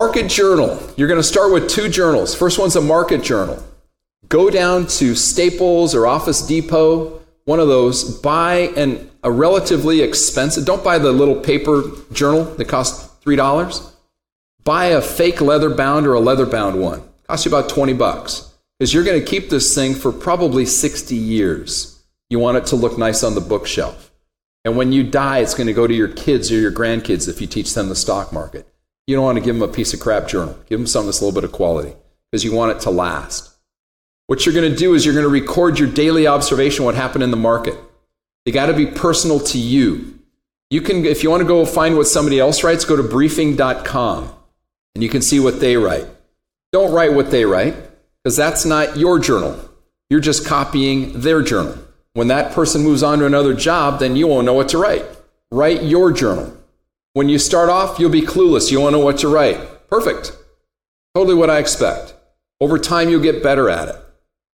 Market journal. You're going to start with two journals. First one's a market journal. Go down to Staples or Office Depot, one of those, buy an, a relatively expensive, don't buy the little paper journal that costs $3. Buy a fake leather bound or a leather bound one. Costs you about 20 bucks. Because you're going to keep this thing for probably 60 years. You want it to look nice on the bookshelf. And when you die, it's going to go to your kids or your grandkids if you teach them the stock market. You don't want to give them a piece of crap journal. Give them something that's a little bit of quality because you want it to last. What you're going to do is you're going to record your daily observation what happened in the market. They got to be personal to you. You can if you want to go find what somebody else writes, go to briefing.com and you can see what they write. Don't write what they write because that's not your journal. You're just copying their journal. When that person moves on to another job, then you won't know what to write. Write your journal. When you start off, you'll be clueless. You won't know what to write. Perfect. Totally what I expect. Over time, you'll get better at it.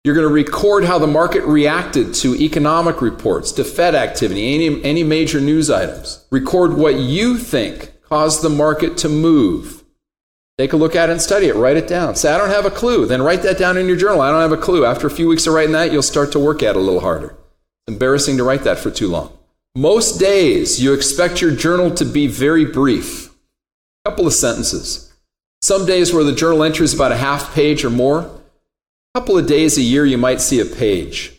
You're going to record how the market reacted to economic reports, to Fed activity, any, any major news items. Record what you think caused the market to move. Take a look at it and study it. Write it down. Say, I don't have a clue. Then write that down in your journal. I don't have a clue. After a few weeks of writing that, you'll start to work at it a little harder. It's embarrassing to write that for too long. Most days, you expect your journal to be very brief. A couple of sentences. Some days where the journal entry is about a half page or more, a couple of days a year you might see a page.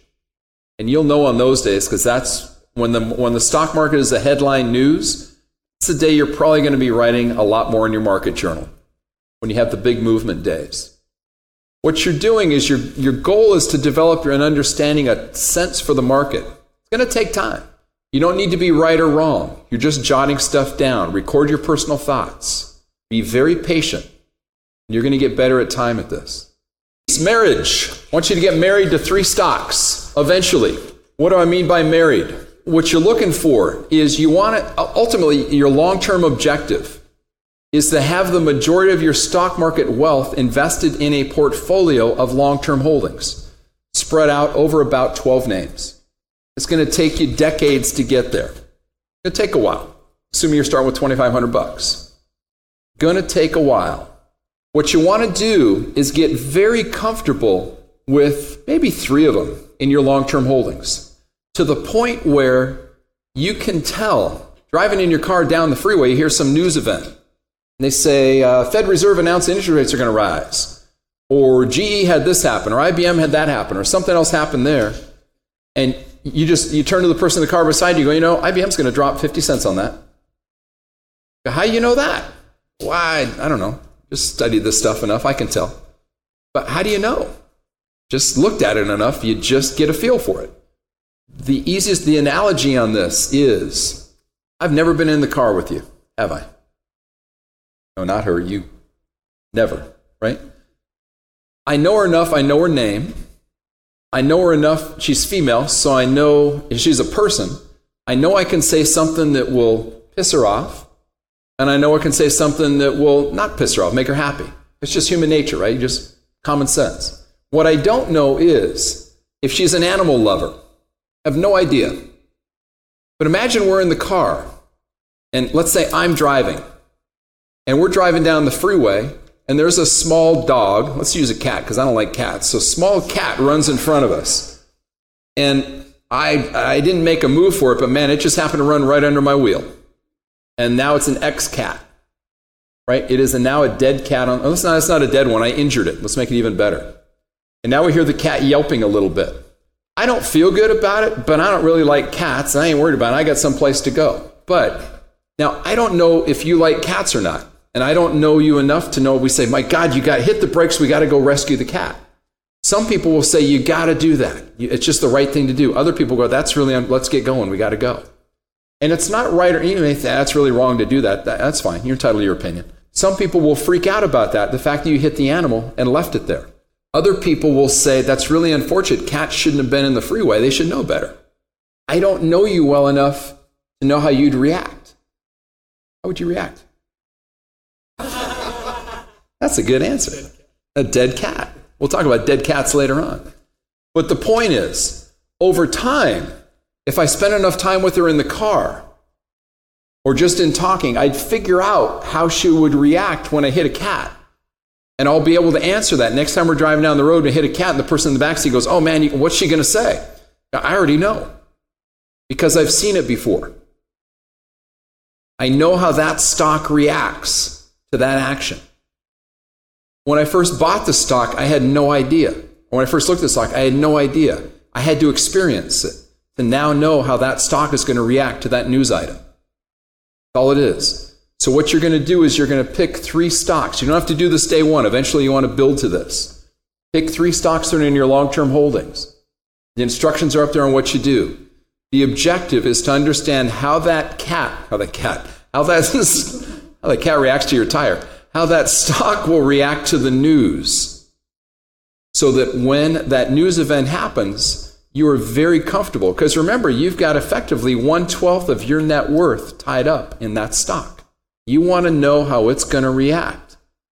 And you'll know on those days because that's when the, when the stock market is the headline news, it's the day you're probably going to be writing a lot more in your market journal when you have the big movement days. What you're doing is your, your goal is to develop an understanding, a sense for the market. It's going to take time. You don't need to be right or wrong. You're just jotting stuff down. Record your personal thoughts. Be very patient. You're going to get better at time at this. Marriage. I want you to get married to three stocks eventually. What do I mean by married? What you're looking for is you want it, ultimately, your long term objective is to have the majority of your stock market wealth invested in a portfolio of long term holdings spread out over about 12 names. It's going to take you decades to get there. It'll take a while, assuming you're starting with 2,500 bucks. Going to take a while. What you want to do is get very comfortable with maybe three of them in your long term holdings to the point where you can tell driving in your car down the freeway, you hear some news event. And they say, uh, Fed Reserve announced interest rates are going to rise. Or GE had this happen, or IBM had that happen, or something else happened there. And you just you turn to the person in the car beside you, go, you know, IBM's going to drop 50 cents on that. How you know that? Why? I don't know. Just studied this stuff enough, I can tell. But how do you know? Just looked at it enough, you just get a feel for it. The easiest, the analogy on this is I've never been in the car with you, have I? No, not her, you. Never, right? I know her enough, I know her name. I know her enough, she's female, so I know she's a person. I know I can say something that will piss her off. And I know I can say something that will not piss her off, make her happy. It's just human nature, right? Just common sense. What I don't know is if she's an animal lover. I have no idea. But imagine we're in the car, and let's say I'm driving, and we're driving down the freeway, and there's a small dog. Let's use a cat because I don't like cats. So, small cat runs in front of us. And I, I didn't make a move for it, but man, it just happened to run right under my wheel and now it's an ex cat. Right? It is a, now a dead cat on. Oh, it's not, it's not a dead one. I injured it. Let's make it even better. And now we hear the cat yelping a little bit. I don't feel good about it, but I don't really like cats, and I ain't worried about it. I got some place to go. But now I don't know if you like cats or not. And I don't know you enough to know we say, my God, you got hit the brakes. We got to go rescue the cat. Some people will say, you got to do that. It's just the right thing to do. Other people go, that's really, let's get going. We got to go. And it's not right or even that's really wrong to do that. That's fine. You're entitled to your opinion. Some people will freak out about that, the fact that you hit the animal and left it there. Other people will say that's really unfortunate. Cats shouldn't have been in the freeway. They should know better. I don't know you well enough to know how you'd react. How would you react? That's a good answer. A dead cat. We'll talk about dead cats later on. But the point is, over time, if I spent enough time with her in the car, or just in talking, I'd figure out how she would react when I hit a cat. And I'll be able to answer that. Next time we're driving down the road and hit a cat, and the person in the backseat goes, Oh man, what's she going to say? I already know because I've seen it before. I know how that stock reacts to that action. When I first bought the stock, I had no idea. When I first looked at the stock, I had no idea. I had to experience it to now know how that stock is going to react to that news item. That's all it is. So, what you're going to do is you're going to pick three stocks. You don't have to do this day one. Eventually, you want to build to this. Pick three stocks that are in your long term holdings. The instructions are up there on what you do. The objective is to understand how that cat, how that cat, how that, how that cat reacts to your tire, how that stock will react to the news. So that when that news event happens, you are very comfortable. Because remember, you've got effectively one twelfth of your net worth tied up in that stock. You want to know how it's going to react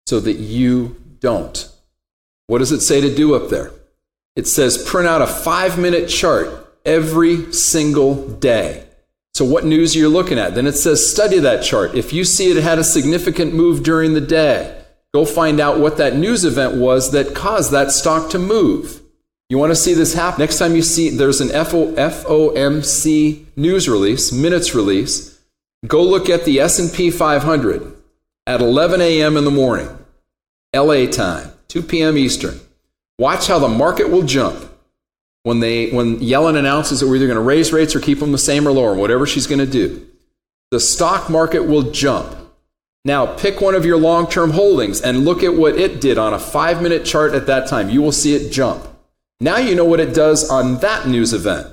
so that you don't. What does it say to do up there? It says print out a five minute chart every single day. So, what news are you looking at? Then it says study that chart. If you see it had a significant move during the day, go find out what that news event was that caused that stock to move. You want to see this happen? Next time you see there's an FOMC news release, minutes release, go look at the S&P 500 at 11 a.m. in the morning, LA time, 2 p.m. Eastern. Watch how the market will jump when they when Yellen announces that we're either going to raise rates or keep them the same or lower, whatever she's going to do. The stock market will jump. Now, pick one of your long-term holdings and look at what it did on a 5-minute chart at that time. You will see it jump. Now you know what it does on that news event.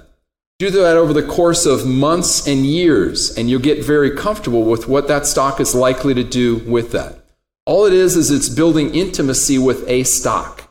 Do that over the course of months and years, and you'll get very comfortable with what that stock is likely to do with that. All it is is it's building intimacy with a stock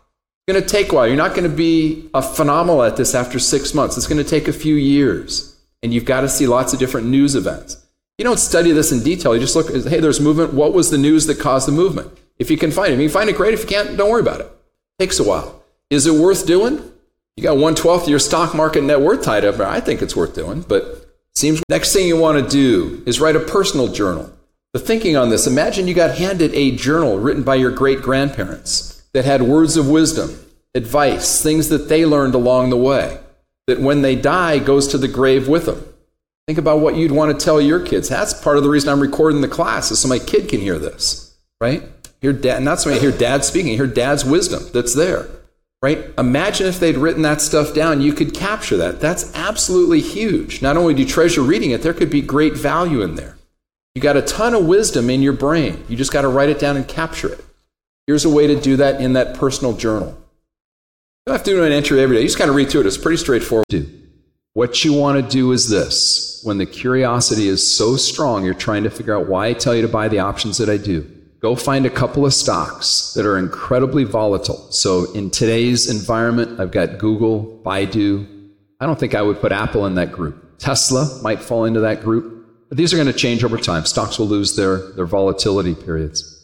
going to take a while. You're not going to be a phenomenal at this after six months. It's going to take a few years. And you've got to see lots of different news events. You don't study this in detail. You just look, hey, there's movement. What was the news that caused the movement? If you can find it, you can find it, great. If you can't, don't worry about it. it takes a while. Is it worth doing? You got one twelfth of your stock market net worth tied up. I think it's worth doing, but seems next thing you want to do is write a personal journal. The thinking on this, imagine you got handed a journal written by your great grandparents that had words of wisdom, advice, things that they learned along the way, that when they die goes to the grave with them. Think about what you'd want to tell your kids. That's part of the reason I'm recording the class, is so my kid can hear this, right? Hear dad, not so I hear dad speaking, hear dad's wisdom that's there, right? Imagine if they'd written that stuff down, you could capture that. That's absolutely huge. Not only do you treasure reading it, there could be great value in there. You got a ton of wisdom in your brain. You just got to write it down and capture it. Here's a way to do that in that personal journal. You don't have to do an entry every day. You just kind of read through it. It's pretty straightforward. What you want to do is this. When the curiosity is so strong, you're trying to figure out why I tell you to buy the options that I do. Go find a couple of stocks that are incredibly volatile. So in today's environment, I've got Google, Baidu. I don't think I would put Apple in that group. Tesla might fall into that group. But these are going to change over time. Stocks will lose their, their volatility periods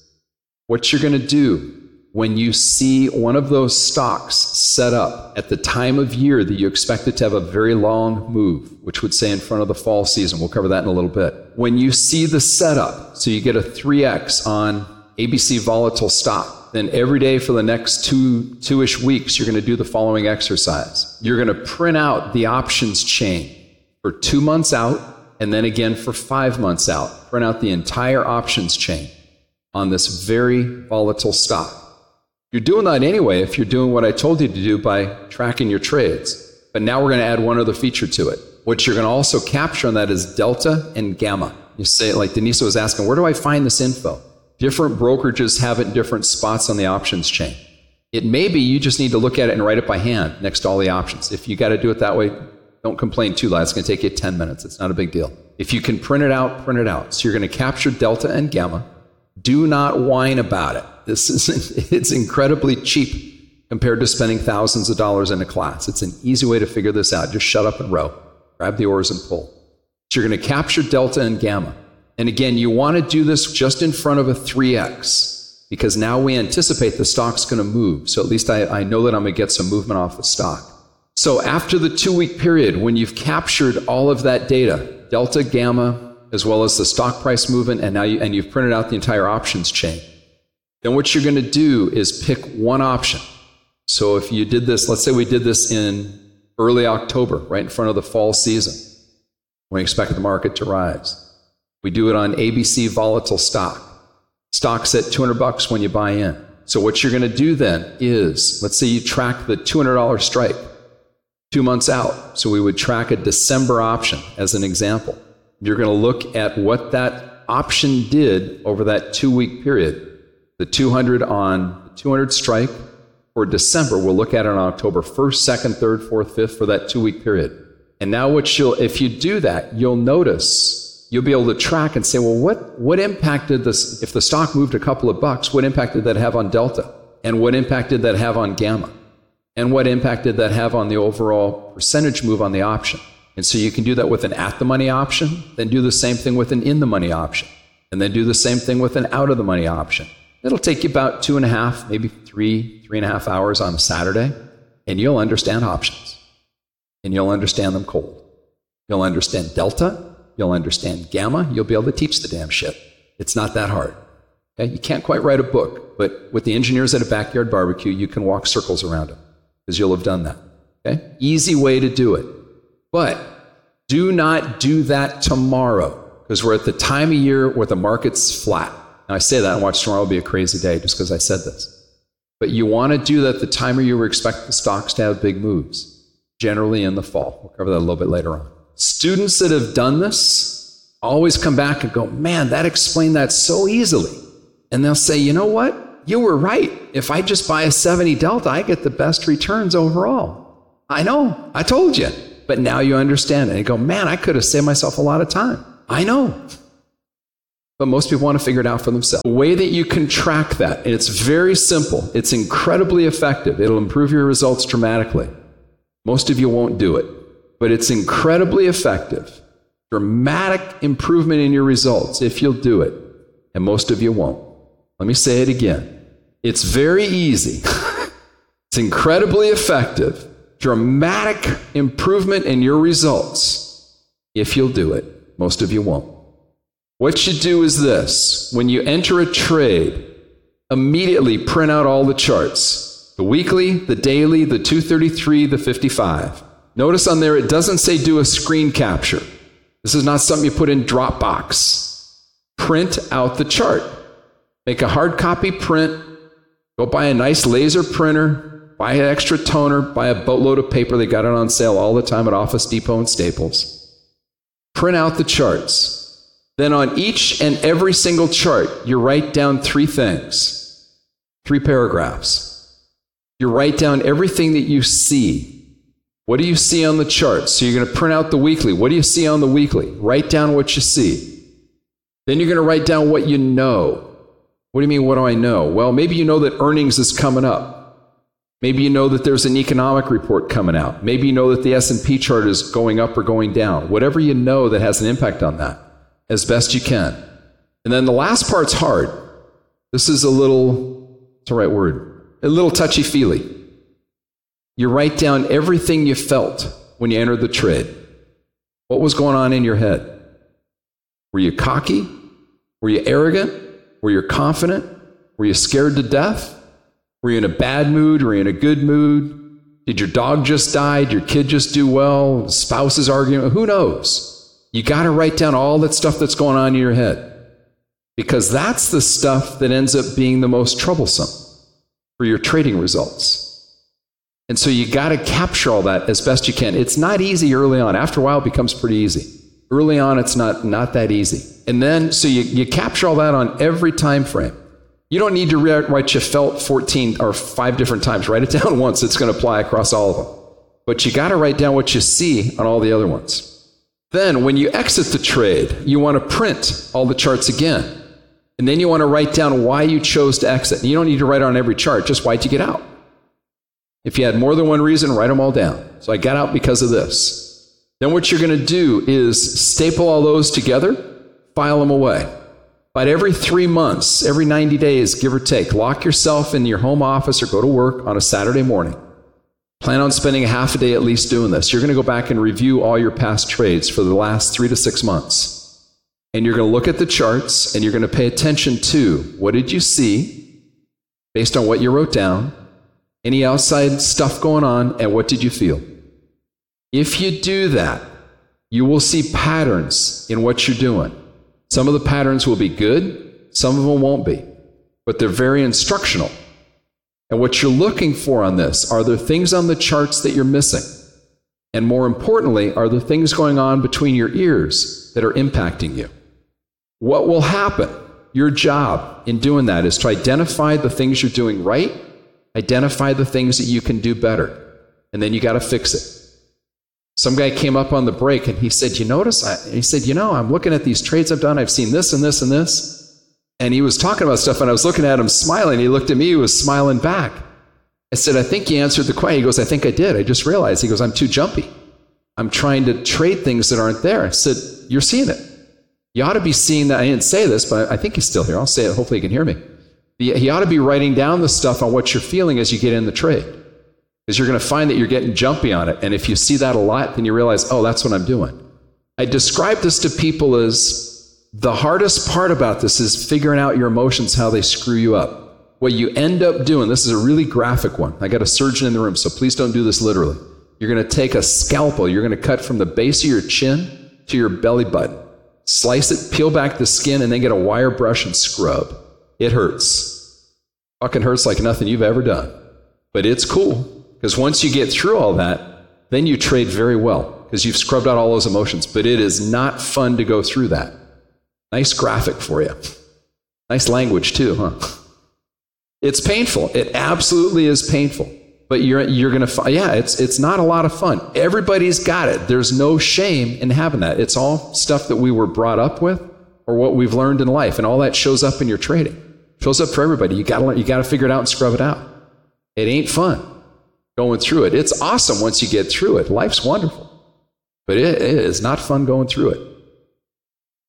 what you're going to do when you see one of those stocks set up at the time of year that you expect it to have a very long move, which would say in front of the fall season. We'll cover that in a little bit. When you see the setup, so you get a 3x on ABC volatile stock, then every day for the next two, two-ish weeks, you're going to do the following exercise. You're going to print out the options chain for two months out and then again for five months out. Print out the entire options chain on this very volatile stock. You're doing that anyway if you're doing what I told you to do by tracking your trades. But now we're going to add one other feature to it. What you're going to also capture on that is delta and gamma. You say, like Denise was asking, where do I find this info? Different brokerages have it in different spots on the options chain. It may be you just need to look at it and write it by hand next to all the options. If you got to do it that way, don't complain too loud. It's going to take you 10 minutes. It's not a big deal. If you can print it out, print it out. So you're going to capture delta and gamma. Do not whine about it. This is it's incredibly cheap compared to spending thousands of dollars in a class. It's an easy way to figure this out. Just shut up and row. Grab the oars and pull. So you're going to capture delta and gamma. And again, you want to do this just in front of a 3x because now we anticipate the stock's going to move. So at least I, I know that I'm going to get some movement off the stock. So after the two week period, when you've captured all of that data, delta, gamma, as well as the stock price movement, and now you, and you've printed out the entire options chain. Then what you're going to do is pick one option. So if you did this, let's say we did this in early October, right in front of the fall season, when we expected the market to rise. We do it on ABC volatile stock. Stock's at 200 bucks when you buy in. So what you're going to do then is, let's say you track the $200 strike two months out. So we would track a December option as an example. You're going to look at what that option did over that two week period. The 200 on 200 strike for December, we'll look at it on October 1st, 2nd, 3rd, 4th, 5th for that two week period. And now what you'll, if you do that, you'll notice, you'll be able to track and say, well, what, what impact did this, if the stock moved a couple of bucks, what impact did that have on Delta? And what impact did that have on Gamma? And what impact did that have on the overall percentage move on the option? And so you can do that with an at the money option, then do the same thing with an in the money option, and then do the same thing with an out of the money option. It'll take you about two and a half, maybe three, three and a half hours on a Saturday, and you'll understand options. And you'll understand them cold. You'll understand delta. You'll understand gamma. You'll be able to teach the damn shit. It's not that hard. Okay? You can't quite write a book, but with the engineers at a backyard barbecue, you can walk circles around them because you'll have done that. Okay? Easy way to do it. But do not do that tomorrow because we're at the time of year where the market's flat. Now, I say that and watch tomorrow will be a crazy day just because I said this. But you want to do that the time of year where you expect the stocks to have big moves, generally in the fall. We'll cover that a little bit later on. Students that have done this always come back and go, man, that explained that so easily. And they'll say, you know what? You were right. If I just buy a 70 Delta, I get the best returns overall. I know. I told you. But now you understand it. And you go, man, I could have saved myself a lot of time. I know. But most people want to figure it out for themselves. The way that you can track that, and it's very simple, it's incredibly effective, it'll improve your results dramatically. Most of you won't do it, but it's incredibly effective. Dramatic improvement in your results if you'll do it, and most of you won't. Let me say it again. It's very easy. it's incredibly effective. Dramatic improvement in your results if you'll do it. Most of you won't. What you do is this when you enter a trade, immediately print out all the charts the weekly, the daily, the 233, the 55. Notice on there it doesn't say do a screen capture. This is not something you put in Dropbox. Print out the chart. Make a hard copy print. Go buy a nice laser printer. Buy an extra toner. Buy a boatload of paper. They got it on sale all the time at Office Depot and Staples. Print out the charts. Then on each and every single chart, you write down three things, three paragraphs. You write down everything that you see. What do you see on the chart? So you're going to print out the weekly. What do you see on the weekly? Write down what you see. Then you're going to write down what you know. What do you mean, what do I know? Well, maybe you know that earnings is coming up. Maybe you know that there's an economic report coming out. Maybe you know that the S&P chart is going up or going down. Whatever you know that has an impact on that as best you can. And then the last part's hard. This is a little, what's the right word? A little touchy feely. You write down everything you felt when you entered the trade. What was going on in your head? Were you cocky? Were you arrogant? Were you confident? Were you scared to death? Were you in a bad mood? Were you in a good mood? Did your dog just die? Did your kid just do well? Spouses arguing? Who knows? You got to write down all that stuff that's going on in your head because that's the stuff that ends up being the most troublesome for your trading results. And so you got to capture all that as best you can. It's not easy early on. After a while, it becomes pretty easy. Early on, it's not, not that easy. And then, so you, you capture all that on every time frame. You don't need to write you felt 14 or five different times. Write it down once. It's going to apply across all of them. But you got to write down what you see on all the other ones. Then, when you exit the trade, you want to print all the charts again. And then you want to write down why you chose to exit. You don't need to write on every chart, just why'd you get out. If you had more than one reason, write them all down. So I got out because of this. Then what you're going to do is staple all those together, file them away. But every three months, every 90 days, give or take, lock yourself in your home office or go to work on a Saturday morning Plan on spending a half a day at least doing this. You're going to go back and review all your past trades for the last three to six months. And you're going to look at the charts and you're going to pay attention to what did you see based on what you wrote down, any outside stuff going on, and what did you feel? If you do that, you will see patterns in what you're doing. Some of the patterns will be good, some of them won't be, but they're very instructional. And what you're looking for on this are there things on the charts that you're missing? And more importantly, are there things going on between your ears that are impacting you? What will happen? Your job in doing that is to identify the things you're doing right, identify the things that you can do better, and then you got to fix it. Some guy came up on the break and he said, You notice? I, he said, You know, I'm looking at these trades I've done. I've seen this and this and this. And he was talking about stuff, and I was looking at him smiling. He looked at me, he was smiling back. I said, I think you answered the question. He goes, I think I did. I just realized. He goes, I'm too jumpy. I'm trying to trade things that aren't there. I said, You're seeing it. You ought to be seeing that. I didn't say this, but I think he's still here. I'll say it. Hopefully, he can hear me. He ought to be writing down the stuff on what you're feeling as you get in the trade. Because you're going to find that you're getting jumpy on it. And if you see that a lot, then you realize, oh, that's what I'm doing. I describe this to people as the hardest part about this is figuring out your emotions, how they screw you up. What you end up doing, this is a really graphic one. I got a surgeon in the room, so please don't do this literally. You're going to take a scalpel, you're going to cut from the base of your chin to your belly button, slice it, peel back the skin, and then get a wire brush and scrub. It hurts. Fucking hurts like nothing you've ever done. But it's cool because once you get through all that, then you trade very well because you've scrubbed out all those emotions. But it is not fun to go through that. Nice graphic for you. Nice language, too, huh? It's painful. It absolutely is painful. But you're, you're going to find, yeah, it's, it's not a lot of fun. Everybody's got it. There's no shame in having that. It's all stuff that we were brought up with or what we've learned in life. And all that shows up in your trading. Shows up for everybody. You got to you got to figure it out and scrub it out. It ain't fun going through it. It's awesome once you get through it. Life's wonderful. But it is not fun going through it.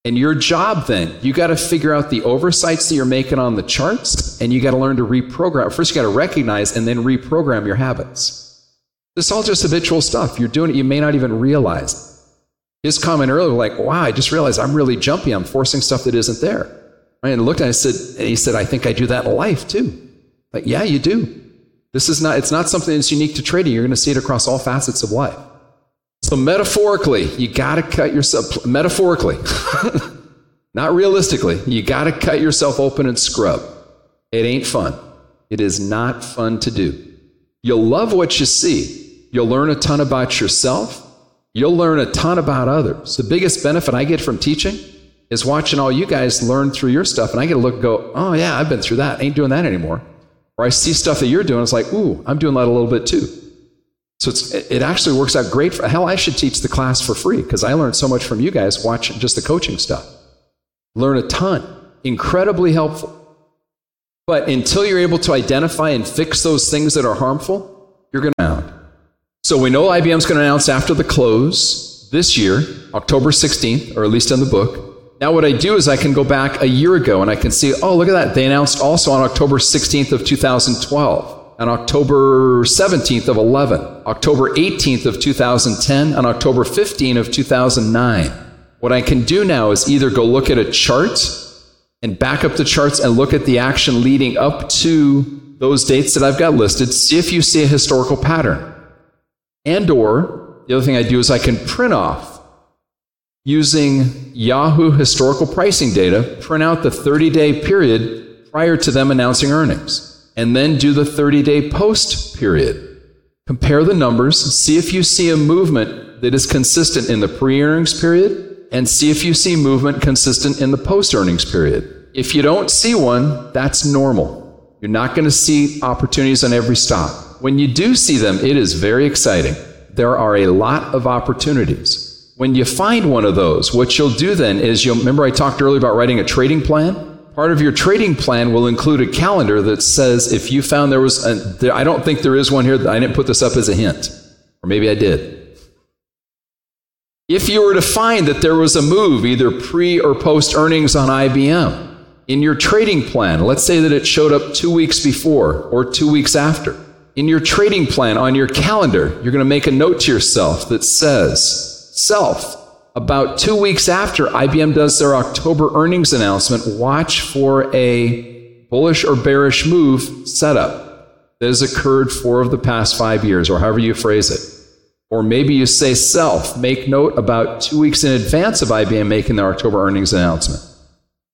And your job then, you got to figure out the oversights that you're making on the charts, and you got to learn to reprogram. First, you got to recognize and then reprogram your habits. This is all just habitual stuff. You're doing it, you may not even realize. His comment earlier, like, wow, I just realized I'm really jumpy. I'm forcing stuff that isn't there. I looked at it and I said, and he said, I think I do that in life too. Like, yeah, you do. This is not, it's not something that's unique to trading. You're going to see it across all facets of life. So, metaphorically, you got to cut yourself, metaphorically, not realistically, you got to cut yourself open and scrub. It ain't fun. It is not fun to do. You'll love what you see. You'll learn a ton about yourself. You'll learn a ton about others. The biggest benefit I get from teaching is watching all you guys learn through your stuff. And I get to look go, oh, yeah, I've been through that. I ain't doing that anymore. Or I see stuff that you're doing. It's like, ooh, I'm doing that a little bit too. So it actually works out great. For, hell, I should teach the class for free because I learned so much from you guys watching just the coaching stuff. Learn a ton. Incredibly helpful. But until you're able to identify and fix those things that are harmful, you're going to So we know IBM's going to announce after the close this year, October 16th, or at least in the book. Now what I do is I can go back a year ago and I can see, oh, look at that. They announced also on October 16th of 2012 on October 17th of 11, October 18th of 2010, and October 15th of 2009. What I can do now is either go look at a chart and back up the charts and look at the action leading up to those dates that I've got listed, see if you see a historical pattern. And or the other thing I do is I can print off using Yahoo historical pricing data, print out the 30-day period prior to them announcing earnings and then do the 30 day post period. Compare the numbers, see if you see a movement that is consistent in the pre earnings period, and see if you see movement consistent in the post earnings period. If you don't see one, that's normal. You're not going to see opportunities on every stock. When you do see them, it is very exciting. There are a lot of opportunities. When you find one of those, what you'll do then is you'll remember I talked earlier about writing a trading plan? Part of your trading plan will include a calendar that says if you found there was, I don't think there is one here, I didn't put this up as a hint, or maybe I did. If you were to find that there was a move, either pre or post earnings on IBM, in your trading plan, let's say that it showed up two weeks before or two weeks after, in your trading plan on your calendar, you're going to make a note to yourself that says, Self, about two weeks after IBM does their October earnings announcement, watch for a bullish or bearish move setup that has occurred four of the past five years, or however you phrase it. Or maybe you say self, make note about two weeks in advance of IBM making their October earnings announcement.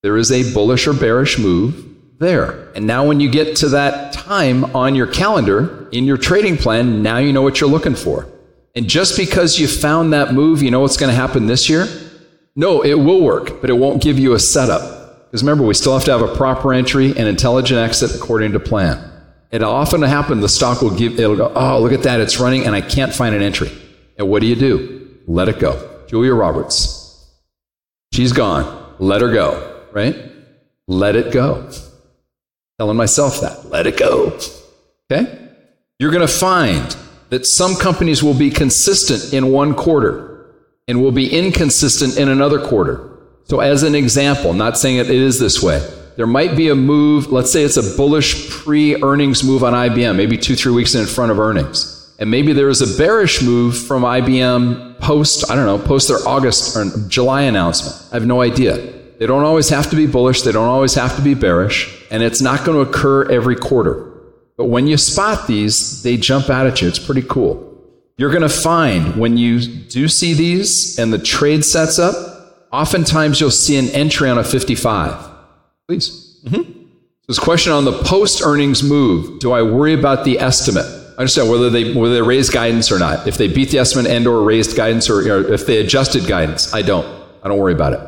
There is a bullish or bearish move there. And now, when you get to that time on your calendar in your trading plan, now you know what you're looking for. And just because you found that move, you know what's going to happen this year? No, it will work, but it won't give you a setup. Because remember, we still have to have a proper entry and intelligent exit according to plan. It'll often happens the stock will give, it'll go, oh, look at that, it's running and I can't find an entry. And what do you do? Let it go. Julia Roberts. She's gone. Let her go, right? Let it go. Telling myself that. Let it go. Okay? You're going to find that some companies will be consistent in one quarter and will be inconsistent in another quarter. So, as an example, not saying it is this way, there might be a move, let's say it's a bullish pre earnings move on IBM, maybe two, three weeks in front of earnings. And maybe there is a bearish move from IBM post, I don't know, post their August or July announcement. I have no idea. They don't always have to be bullish, they don't always have to be bearish, and it's not going to occur every quarter. But when you spot these, they jump out at you. It's pretty cool. You're going to find when you do see these and the trade sets up, oftentimes you'll see an entry on a 55. Please. Mm-hmm. This question on the post earnings move do I worry about the estimate? I understand whether they whether they raised guidance or not. If they beat the estimate and or raised guidance or, or if they adjusted guidance, I don't. I don't worry about it.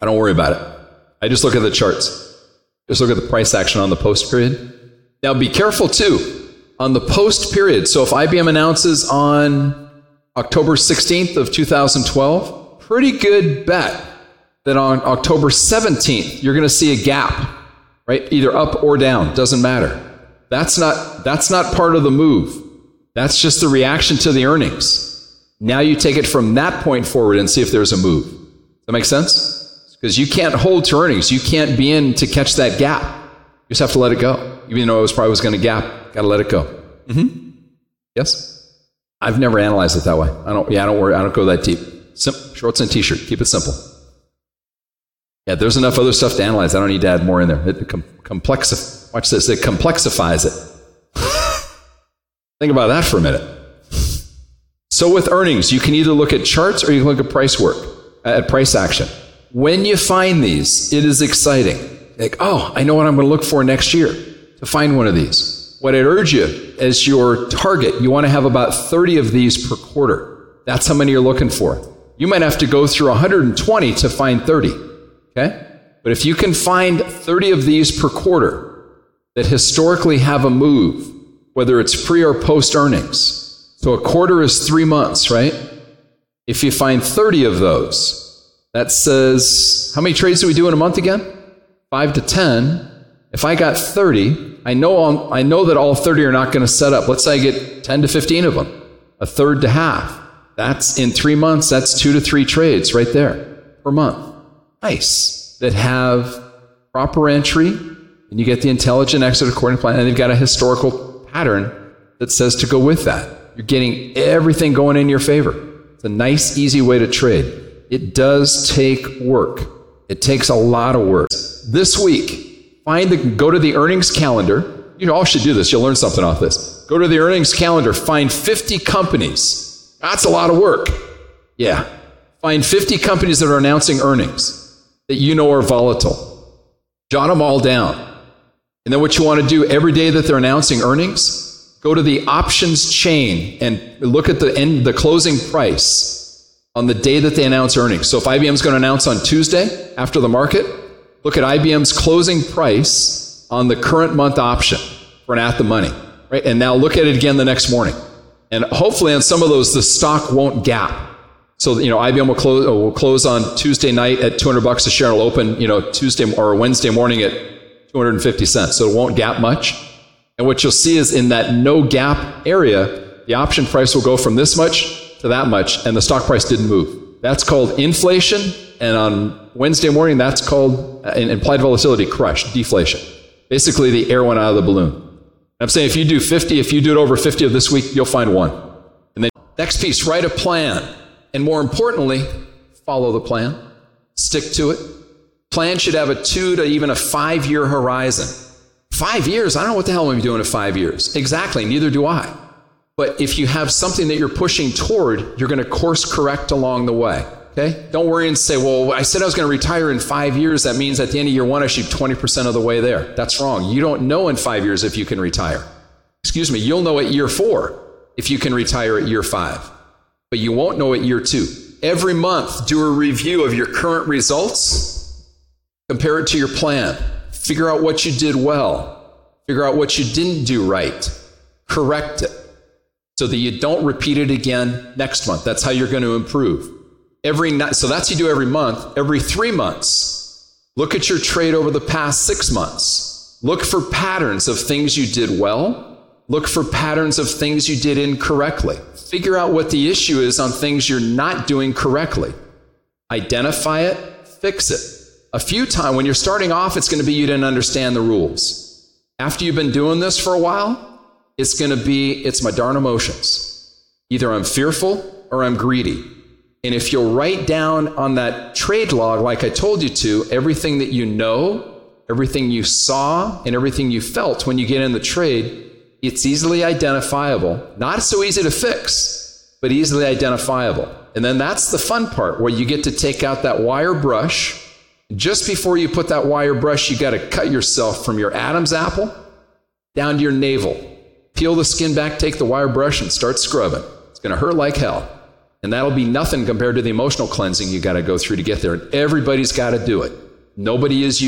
I don't worry about it. I just look at the charts. Just look at the price action on the post period now be careful too on the post period. So if IBM announces on October 16th of 2012, pretty good bet that on October 17th you're going to see a gap, right? Either up or down, doesn't matter. That's not that's not part of the move. That's just the reaction to the earnings. Now you take it from that point forward and see if there's a move. Does that make sense? Because you can't hold to earnings. You can't be in to catch that gap. You just have to let it go even though it was probably was going to gap, got to let it go. Mm-hmm. Yes. I've never analyzed it that way. I don't. Yeah, I don't worry. I don't go that deep. Sim- shorts and t-shirt. Keep it simple. Yeah, there's enough other stuff to analyze. I don't need to add more in there. It com- complexif- Watch this. It complexifies it. Think about that for a minute. So with earnings, you can either look at charts or you can look at price work, at price action. When you find these, it is exciting. Like, oh, I know what I'm going to look for next year to find one of these. What I'd urge you as your target, you want to have about 30 of these per quarter. That's how many you're looking for. You might have to go through 120 to find 30. Okay? But if you can find 30 of these per quarter that historically have a move, whether it's pre or post earnings, so a quarter is three months, right? If you find 30 of those, that says, how many trades do we do in a month again? Five to 10. If I got 30, I know, I know that all 30 are not going to set up. Let's say I get 10 to 15 of them, a third to half. That's in three months, that's two to three trades right there per month. Nice. That have proper entry, and you get the intelligent exit according plan, and they've got a historical pattern that says to go with that. You're getting everything going in your favor. It's a nice, easy way to trade. It does take work. It takes a lot of work. This week, Find the, go to the earnings calendar. You all should do this. You'll learn something off this. Go to the earnings calendar. Find 50 companies. That's a lot of work. Yeah. Find 50 companies that are announcing earnings that you know are volatile. Jot them all down. And then what you want to do every day that they're announcing earnings, go to the options chain and look at the end, the closing price on the day that they announce earnings. So if IBM is going to announce on Tuesday after the market, Look at IBM's closing price on the current month option for an at the money, right? And now look at it again the next morning. And hopefully on some of those, the stock won't gap. So, you know, IBM will close, uh, will close on Tuesday night at 200 bucks a share will open, you know, Tuesday or Wednesday morning at 250 cents. So it won't gap much. And what you'll see is in that no gap area, the option price will go from this much to that much, and the stock price didn't move. That's called inflation. And on Wednesday morning, that's called uh, implied volatility crush, deflation. Basically, the air went out of the balloon. I'm saying if you do 50, if you do it over 50 of this week, you'll find one. And then next piece, write a plan. And more importantly, follow the plan, stick to it. Plan should have a two to even a five year horizon. Five years? I don't know what the hell I'm doing in five years. Exactly, neither do I. But if you have something that you're pushing toward, you're going to course correct along the way. Okay? Don't worry and say, well, I said I was going to retire in five years. That means at the end of year one, I should be 20% of the way there. That's wrong. You don't know in five years if you can retire. Excuse me, you'll know at year four if you can retire at year five, but you won't know at year two. Every month, do a review of your current results, compare it to your plan, figure out what you did well, figure out what you didn't do right, correct it so that you don't repeat it again next month. That's how you're going to improve. Every night, so that's you do every month. Every three months, look at your trade over the past six months. Look for patterns of things you did well. Look for patterns of things you did incorrectly. Figure out what the issue is on things you're not doing correctly. Identify it, fix it. A few times when you're starting off, it's going to be you didn't understand the rules. After you've been doing this for a while, it's going to be it's my darn emotions. Either I'm fearful or I'm greedy. And if you'll write down on that trade log, like I told you to, everything that you know, everything you saw, and everything you felt when you get in the trade, it's easily identifiable. Not so easy to fix, but easily identifiable. And then that's the fun part where you get to take out that wire brush. Just before you put that wire brush, you got to cut yourself from your Adam's apple down to your navel. Peel the skin back, take the wire brush, and start scrubbing. It's going to hurt like hell. And that'll be nothing compared to the emotional cleansing you got to go through to get there. And everybody's got to do it. Nobody is